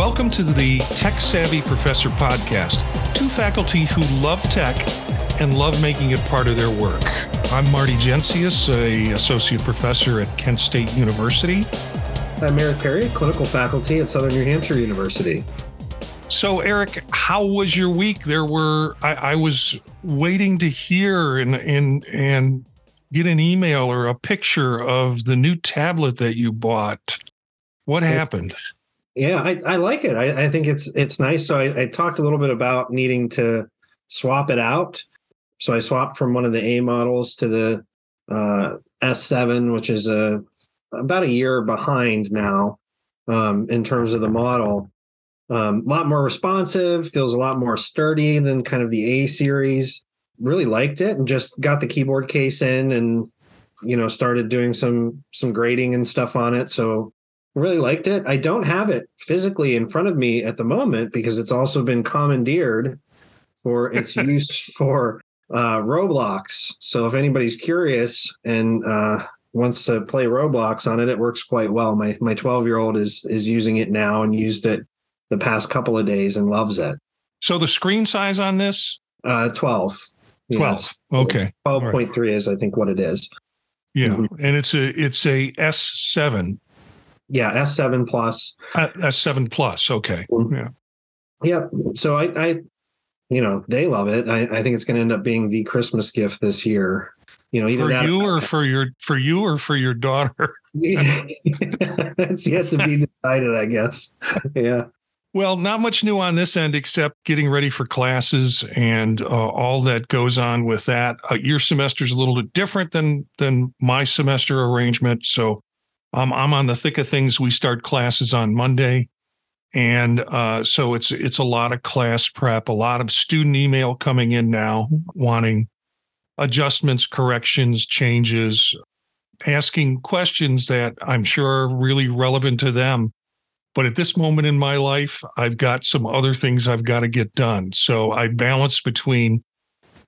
Welcome to the Tech Savvy Professor podcast. Two faculty who love tech and love making it part of their work. I'm Marty Jencius, a associate professor at Kent State University. I'm Eric Perry, clinical faculty at Southern New Hampshire University. So, Eric, how was your week? There were I, I was waiting to hear and and and get an email or a picture of the new tablet that you bought. What happened? Yeah, I, I like it. I, I, think it's it's nice. So I, I, talked a little bit about needing to swap it out. So I swapped from one of the A models to the uh, S7, which is a about a year behind now um, in terms of the model. Um, a lot more responsive, feels a lot more sturdy than kind of the A series. Really liked it, and just got the keyboard case in, and you know started doing some some grading and stuff on it. So really liked it. I don't have it physically in front of me at the moment because it's also been commandeered for its use for uh, Roblox. So if anybody's curious and uh, wants to play Roblox on it, it works quite well. My my 12 year old is is using it now and used it the past couple of days and loves it. So the screen size on this? Uh, 12. 12. okay. 12.3 right. is I think what it is. Yeah, mm-hmm. and it's a it's a S7. Yeah, S7 plus. Uh, S7 plus. Okay. Mm-hmm. Yeah. Yeah. So I, I, you know, they love it. I, I think it's going to end up being the Christmas gift this year. You know, either for that you or for your for you or for your daughter. it's yet to be decided, I guess. Yeah. Well, not much new on this end except getting ready for classes and uh, all that goes on with that. Uh, your semester is a little bit different than than my semester arrangement, so um, I'm on the thick of things. We start classes on Monday, and uh, so it's it's a lot of class prep, a lot of student email coming in now wanting adjustments, corrections, changes, asking questions that I'm sure are really relevant to them. But at this moment in my life, I've got some other things I've got to get done. So I balance between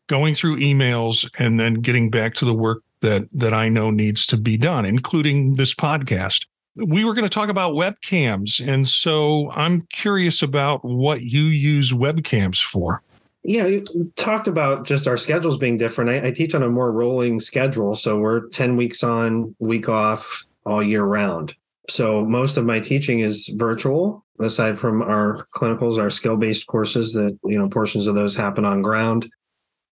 going through emails and then getting back to the work that that I know needs to be done, including this podcast. We were going to talk about webcams, and so I'm curious about what you use webcams for. Yeah, you talked about just our schedules being different. I, I teach on a more rolling schedule, so we're ten weeks on, week off, all year round. So most of my teaching is virtual, aside from our clinicals, our skill based courses that, you know, portions of those happen on ground.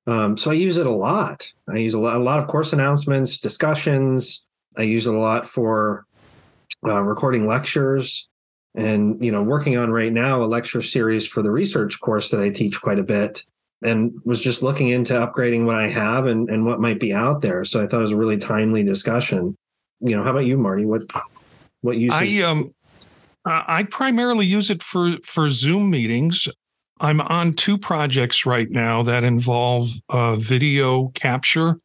Um, so I use it a lot. I use a lot, a lot of course announcements, discussions. I use it a lot for uh, recording lectures and you know working on right now a lecture series for the research course that I teach quite a bit and was just looking into upgrading what I have and, and what might be out there. So I thought it was a really timely discussion. You know, how about you, Marty? What what uses? I um I primarily use it for for Zoom meetings. I'm on two projects right now that involve uh, video capture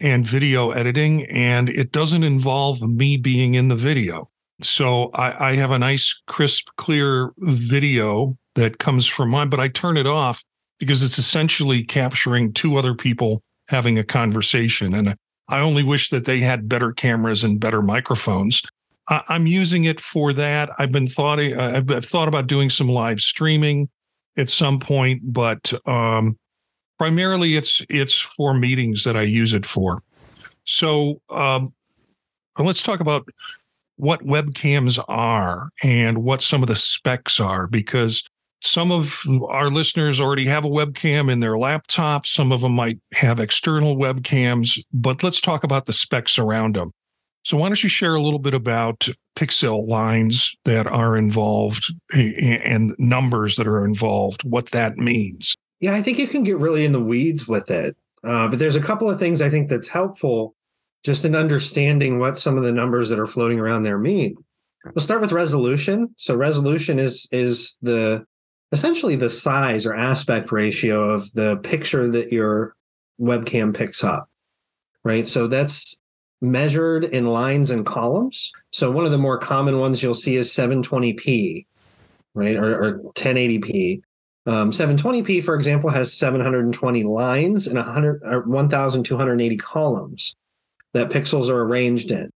and video editing, and it doesn't involve me being in the video. So I, I have a nice, crisp, clear video that comes from mine, but I turn it off because it's essentially capturing two other people having a conversation. And I only wish that they had better cameras and better microphones. I, am using it for that. I've been thought uh, I've thought about doing some live streaming at some point, but um, primarily it's it's for meetings that I use it for. So um, let's talk about what webcams are and what some of the specs are, because some of our listeners already have a webcam in their laptop. Some of them might have external webcams, but let's talk about the specs around them. So, why don't you share a little bit about pixel lines that are involved and numbers that are involved, what that means? Yeah, I think you can get really in the weeds with it. Uh, but there's a couple of things I think that's helpful just in understanding what some of the numbers that are floating around there mean. We'll start with resolution. So resolution is is the essentially the size or aspect ratio of the picture that your webcam picks up. Right. So that's measured in lines and columns. So one of the more common ones you'll see is 720p, right, or, or 1080p. Um, 720p, for example, has 720 lines and 100 or 1,280 columns that pixels are arranged in.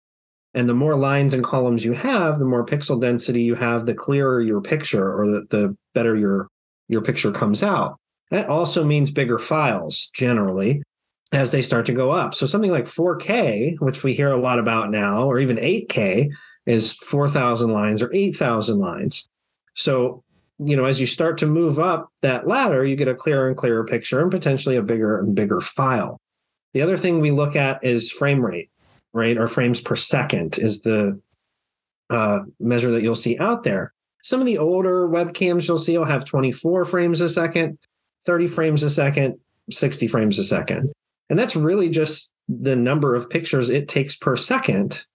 And the more lines and columns you have, the more pixel density you have, the clearer your picture or the, the better your, your picture comes out. That also means bigger files generally as they start to go up. So something like 4K, which we hear a lot about now, or even 8K, is 4,000 lines or 8,000 lines. So, you know, as you start to move up that ladder, you get a clearer and clearer picture and potentially a bigger and bigger file. The other thing we look at is frame rate, right? Or frames per second is the uh, measure that you'll see out there. Some of the older webcams you'll see will have 24 frames a second, 30 frames a second, 60 frames a second. And that's really just the number of pictures it takes per second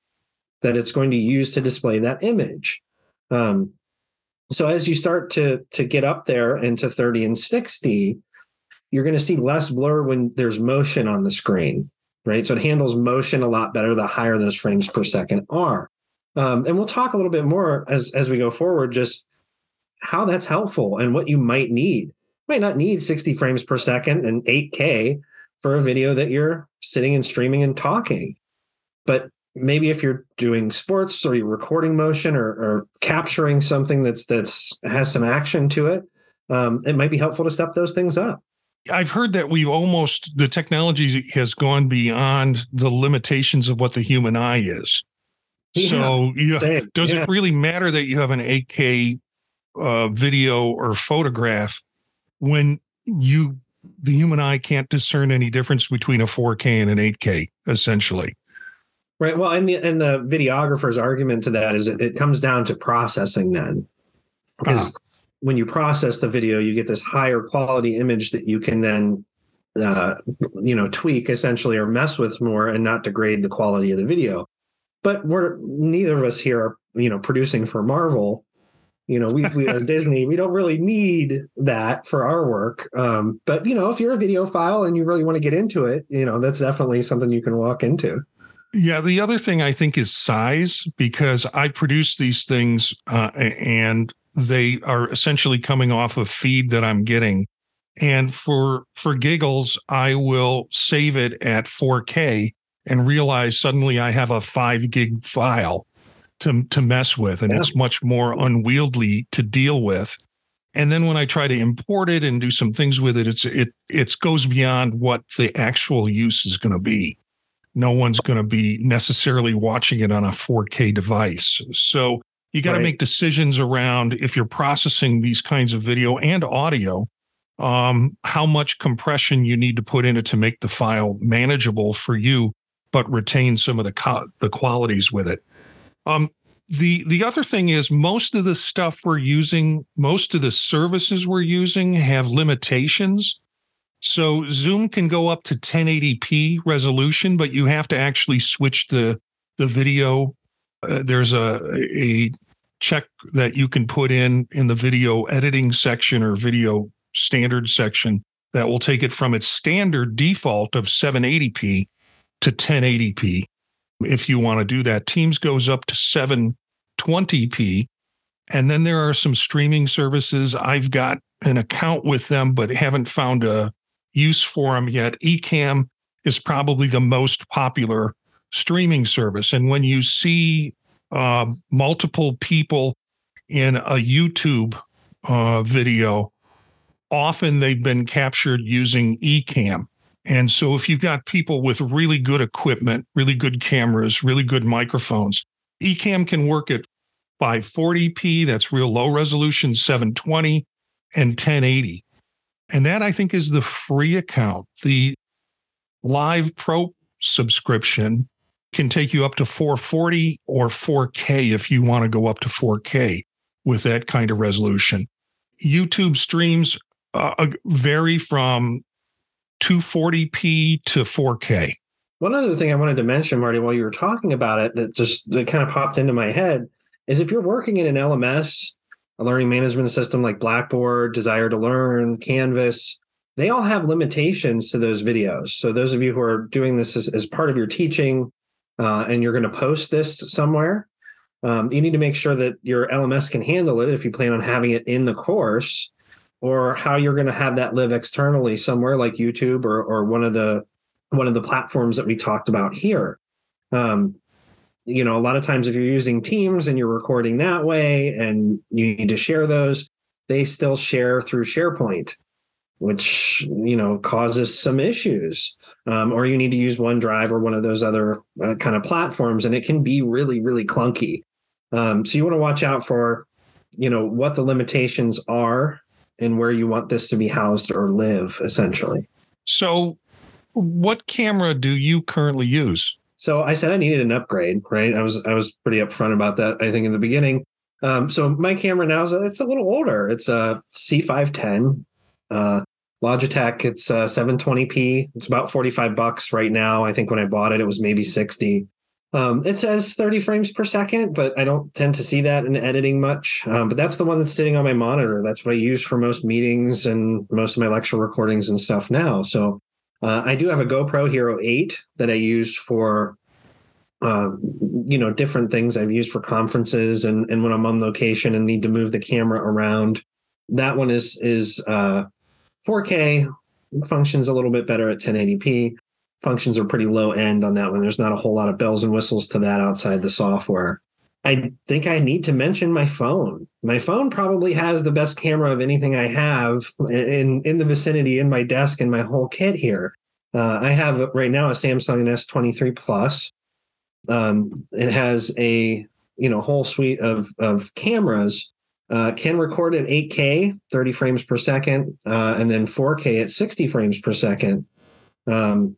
that it's going to use to display that image. Um, so as you start to to get up there into 30 and 60, you're going to see less blur when there's motion on the screen, right? So it handles motion a lot better the higher those frames per second are. Um, and we'll talk a little bit more as as we go forward, just how that's helpful and what you might need. You might not need 60 frames per second and 8K for a video that you're sitting and streaming and talking. But maybe if you're doing sports or you're recording motion or, or capturing something that's that's has some action to it, um, it might be helpful to step those things up. I've heard that we've almost the technology has gone beyond the limitations of what the human eye is. Yeah, so, you know, does yeah. it really matter that you have an 8K uh, video or photograph when you the human eye can't discern any difference between a 4K and an 8K, essentially. Right. Well, and the and the videographer's argument to that is it, it comes down to processing then. Because uh-huh. when you process the video, you get this higher quality image that you can then uh, you know, tweak essentially or mess with more and not degrade the quality of the video. But we're neither of us here are, you know, producing for Marvel you know, we we are Disney. We don't really need that for our work. Um, but you know, if you're a video file and you really want to get into it, you know, that's definitely something you can walk into. Yeah, the other thing I think is size because I produce these things uh, and they are essentially coming off of feed that I'm getting. And for for giggles, I will save it at 4K and realize suddenly I have a five gig file to to mess with, and yeah. it's much more unwieldy to deal with. And then when I try to import it and do some things with it, it's it it goes beyond what the actual use is going to be. No one's going to be necessarily watching it on a 4K device. So you got to right. make decisions around if you're processing these kinds of video and audio, um, how much compression you need to put in it to make the file manageable for you, but retain some of the co- the qualities with it. Um, the the other thing is most of the stuff we're using, most of the services we're using have limitations. So Zoom can go up to 1080p resolution, but you have to actually switch the the video. Uh, there's a a check that you can put in in the video editing section or video standard section that will take it from its standard default of 780p to 1080p if you want to do that. Teams goes up to 720p. And then there are some streaming services. I've got an account with them, but haven't found a use for them yet. Ecamm is probably the most popular streaming service. And when you see uh, multiple people in a YouTube uh, video, often they've been captured using Ecamm. And so if you've got people with really good equipment, really good cameras, really good microphones, Ecamm can work at 540p, that's real low resolution, 720 and 1080. And that I think is the free account. The Live Pro subscription can take you up to 440 or 4K if you want to go up to 4K with that kind of resolution. YouTube streams uh, vary from 240p to 4K. One other thing I wanted to mention, Marty, while you were talking about it, that just that kind of popped into my head is if you're working in an LMS, a learning management system like Blackboard, Desire to Learn, Canvas, they all have limitations to those videos. So those of you who are doing this as, as part of your teaching uh, and you're going to post this somewhere, um, you need to make sure that your LMS can handle it if you plan on having it in the course or how you're going to have that live externally somewhere like YouTube or or one of the one of the platforms that we talked about here. Um, you know, a lot of times if you're using Teams and you're recording that way and you need to share those, they still share through SharePoint, which, you know, causes some issues. Um, or you need to use OneDrive or one of those other uh, kind of platforms, and it can be really, really clunky. Um, so you want to watch out for, you know, what the limitations are and where you want this to be housed or live, essentially. So, what camera do you currently use? So I said I needed an upgrade, right? I was I was pretty upfront about that. I think in the beginning. Um, so my camera now is a, it's a little older. It's a C510 uh, Logitech. It's a 720p. It's about 45 bucks right now. I think when I bought it, it was maybe 60. Um, it says 30 frames per second, but I don't tend to see that in editing much. Um, but that's the one that's sitting on my monitor. That's what I use for most meetings and most of my lecture recordings and stuff now. So uh, I do have a GoPro Hero 8 that I use for, uh, you know, different things I've used for conferences and, and when I'm on location and need to move the camera around. That one is is uh, 4K, functions a little bit better at 1080p. Functions are pretty low end on that one. There's not a whole lot of bells and whistles to that outside the software. I think I need to mention my phone. My phone probably has the best camera of anything I have in in the vicinity in my desk and my whole kit here. Uh, I have right now a Samsung S23 Plus. Um, it has a you know whole suite of of cameras. Uh, can record at 8K, 30 frames per second, uh, and then 4K at 60 frames per second, um,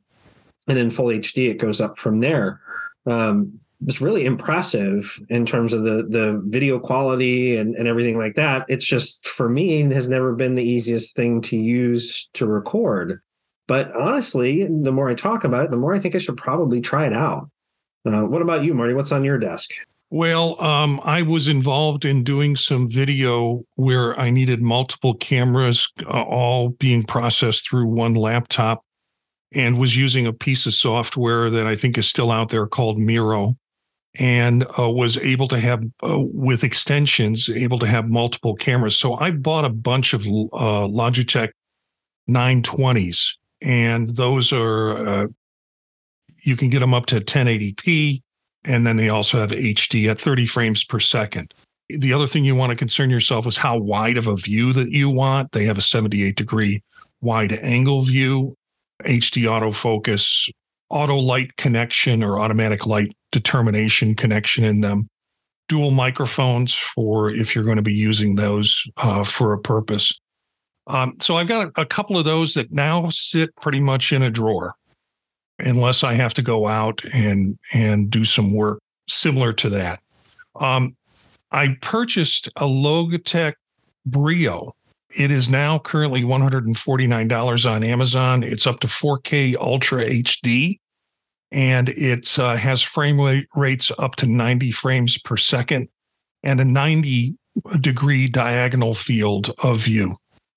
and then full HD. It goes up from there. Um, was really impressive in terms of the the video quality and, and everything like that. It's just for me has never been the easiest thing to use to record. But honestly, the more I talk about it, the more I think I should probably try it out. Uh, what about you, Marty? What's on your desk? Well, um, I was involved in doing some video where I needed multiple cameras, uh, all being processed through one laptop, and was using a piece of software that I think is still out there called Miro and uh, was able to have uh, with extensions able to have multiple cameras. So i bought a bunch of uh, logitech 920s and those are uh, you can get them up to 1080p and then they also have hd at 30 frames per second. The other thing you want to concern yourself is how wide of a view that you want. They have a 78 degree wide angle view hd autofocus auto light connection or automatic light determination connection in them, dual microphones for if you're going to be using those uh, for a purpose. Um, so I've got a, couple of those that now sit pretty much in a drawer, unless I have to go out and and do some work similar to that. Um, I purchased a Logitech Brio. It is now currently $149 on Amazon. It's up to 4K Ultra HD and it uh, has frame rates up to 90 frames per second and a 90 degree diagonal field of view.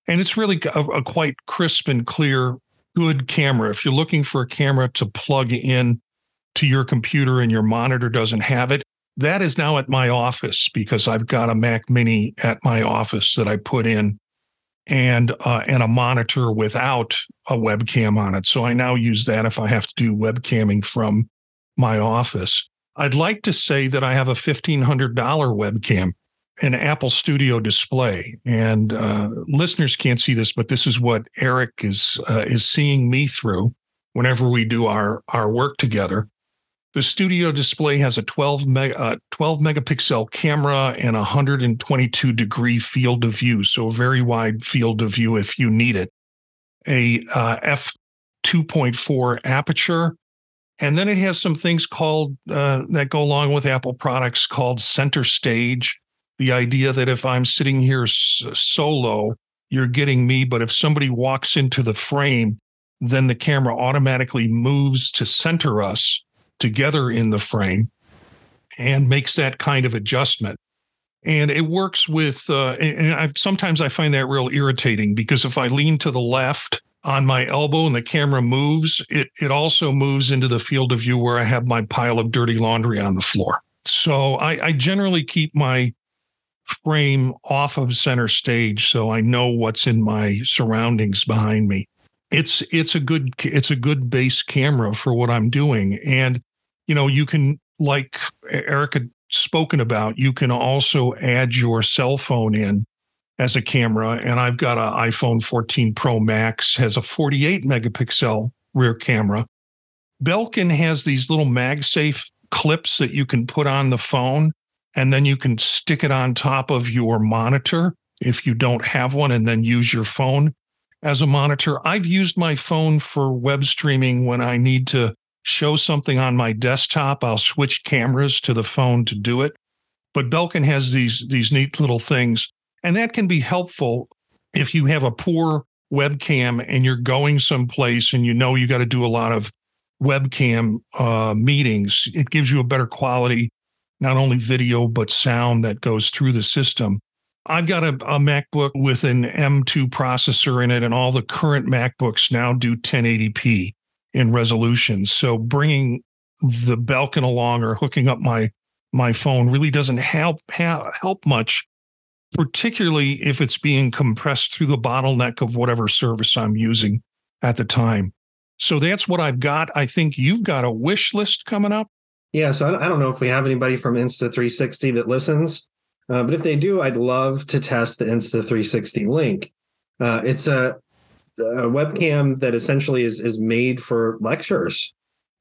And it's really a, a quite crisp and clear, good camera. If you're looking for a camera to plug in to your computer and your monitor doesn't have it, that is now at my office because I've got a Mac Mini at my office that I put in and uh, and a monitor without a webcam on it. So I now use that if I have to do webcamming from my office. I'd like to say that I have a $1,500 webcam, an Apple Studio display. And uh, listeners can't see this, but this is what Eric is uh, is seeing me through whenever we do our, our work together. The studio display has a 12, meg, uh, 12 megapixel camera and a 122 degree field of view. So, a very wide field of view if you need it. A uh, f 2.4 aperture. And then it has some things called uh, that go along with Apple products called center stage. The idea that if I'm sitting here s- solo, you're getting me. But if somebody walks into the frame, then the camera automatically moves to center us together in the frame and makes that kind of adjustment. And it works with, uh, and I, sometimes I find that real irritating because if I lean to the left on my elbow and the camera moves, it, it also moves into the field of view where I have my pile of dirty laundry on the floor. So I, I generally keep my frame off of center stage so I know what's in my surroundings behind me. It's it's a good it's a good base camera for what I'm doing and you know, you can like Erica spoken about, you can also add your cell phone in as a camera. And I've got an iPhone 14 Pro Max, has a 48 megapixel rear camera. Belkin has these little MagSafe clips that you can put on the phone, and then you can stick it on top of your monitor if you don't have one, and then use your phone as a monitor. I've used my phone for web streaming when I need to show something on my desktop. I'll switch cameras to the phone to do it. But Belkin has these these neat little things, and that can be helpful if you have a poor webcam and you're going someplace and you know you got to do a lot of webcam uh, meetings. It gives you a better quality, not only video but sound that goes through the system. I've got a, a, MacBook with an M2 processor in it, and all the current MacBooks now do 1080p in resolution. So bringing the Belkin along or hooking up my my phone really doesn't help help much, particularly if it's being compressed through the bottleneck of whatever service I'm using at the time. So that's what I've got. I think you've got a wish list coming up. Yeah, so I don't know if we have anybody from Insta360 that listens. Uh, but if they do, I'd love to test the Insta360 link. Uh, it's a, a, webcam that essentially is, is made for lectures.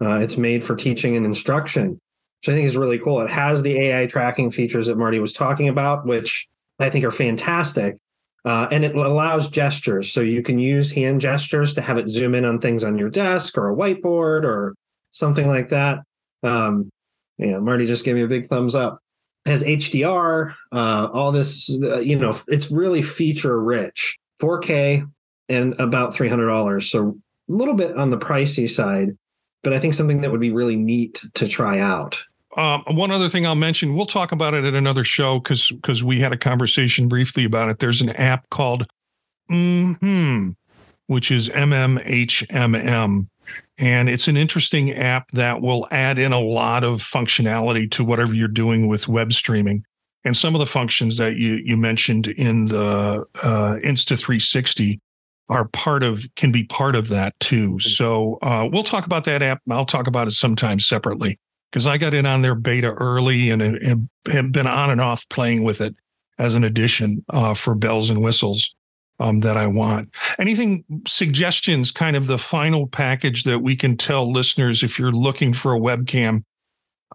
Uh, it's made for teaching and instruction, which I think is really cool. It has the AI tracking features that Marty was talking about, which I think are fantastic. Uh, and it allows gestures. So you can use hand gestures to have it zoom in on things on your desk or a whiteboard or something like that. Um, yeah, Marty just gave me a big thumbs up has HDR, uh, all this, uh, you know, it's really feature rich, 4K and about $300. So a little bit on the pricey side, but I think something that would be really neat to try out. Um, one other thing I'll mention, we'll talk about it at another show because because we had a conversation briefly about it. There's an app called Hmm, which is MMHMM, and it's an interesting app that will add in a lot of functionality to whatever you're doing with web streaming. And some of the functions that you you mentioned in the uh, Insta 360 are part of can be part of that too. Mm-hmm. So uh, we'll talk about that app. I'll talk about it sometime separately because I got in on their beta early and, and have been on and off playing with it as an addition uh, for bells and whistles um, that I want. Anything suggestions, kind of the final package that we can tell listeners if you're looking for a webcam,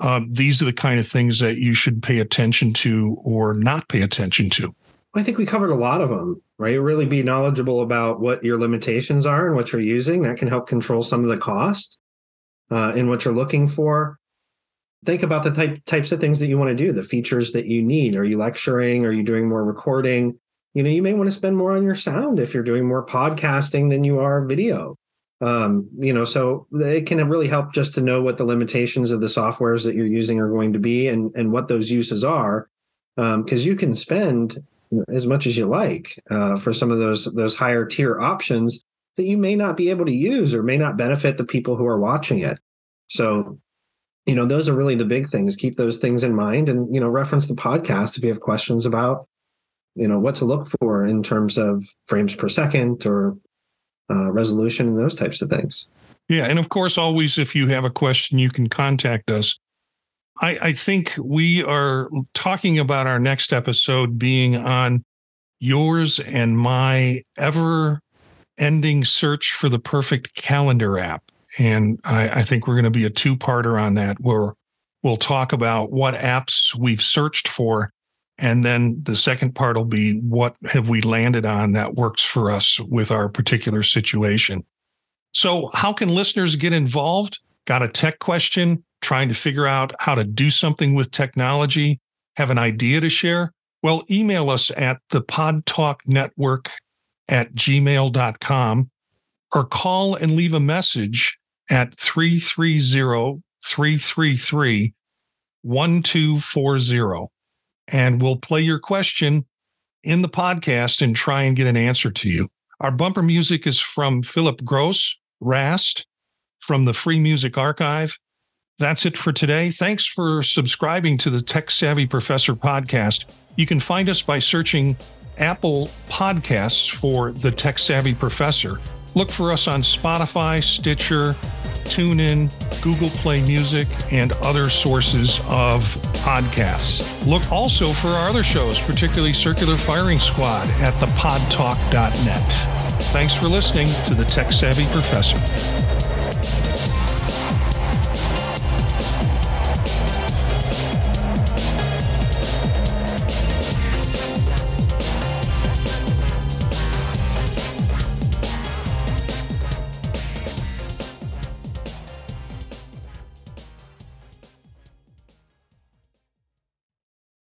uh, these are the kind of things that you should pay attention to or not pay attention to. I think we covered a lot of them, right? Really be knowledgeable about what your limitations are and what you're using. That can help control some of the cost uh, in what you're looking for. Think about the type, types of things that you want to do, the features that you need. Are you lecturing? Are you doing more recording? you know you may want to spend more on your sound if you're doing more podcasting than you are video um, you know so it can really help just to know what the limitations of the softwares that you're using are going to be and and what those uses are because um, you can spend as much as you like uh, for some of those those higher tier options that you may not be able to use or may not benefit the people who are watching it so you know those are really the big things keep those things in mind and you know reference the podcast if you have questions about you know what to look for in terms of frames per second or uh, resolution and those types of things. Yeah, and of course, always if you have a question, you can contact us. I, I think we are talking about our next episode being on yours and my ever ending search for the perfect calendar app. And I, I think we're going to be a two parter on that where we'll talk about what apps we've searched for and then the second part will be what have we landed on that works for us with our particular situation. So, how can listeners get involved? Got a tech question, trying to figure out how to do something with technology, have an idea to share? Well, email us at the Pod Talk Network at gmail.com or call and leave a message at 330 333 1240 and we'll play your question in the podcast and try and get an answer to you. Our bumper music is from Philip Gross, Rast, from the Free Music Archive. That's it for today. Thanks for subscribing to the Tech Savvy Professor podcast. You can find us by searching Apple Podcasts for the Tech Savvy Professor. Look for us on Spotify, Stitcher, TuneIn, Google Play Music, and other sources of podcasts. Look also for our other shows, particularly Circular Firing Squad at thepodtalk.net. Thanks for listening to the Tech Savvy Professor.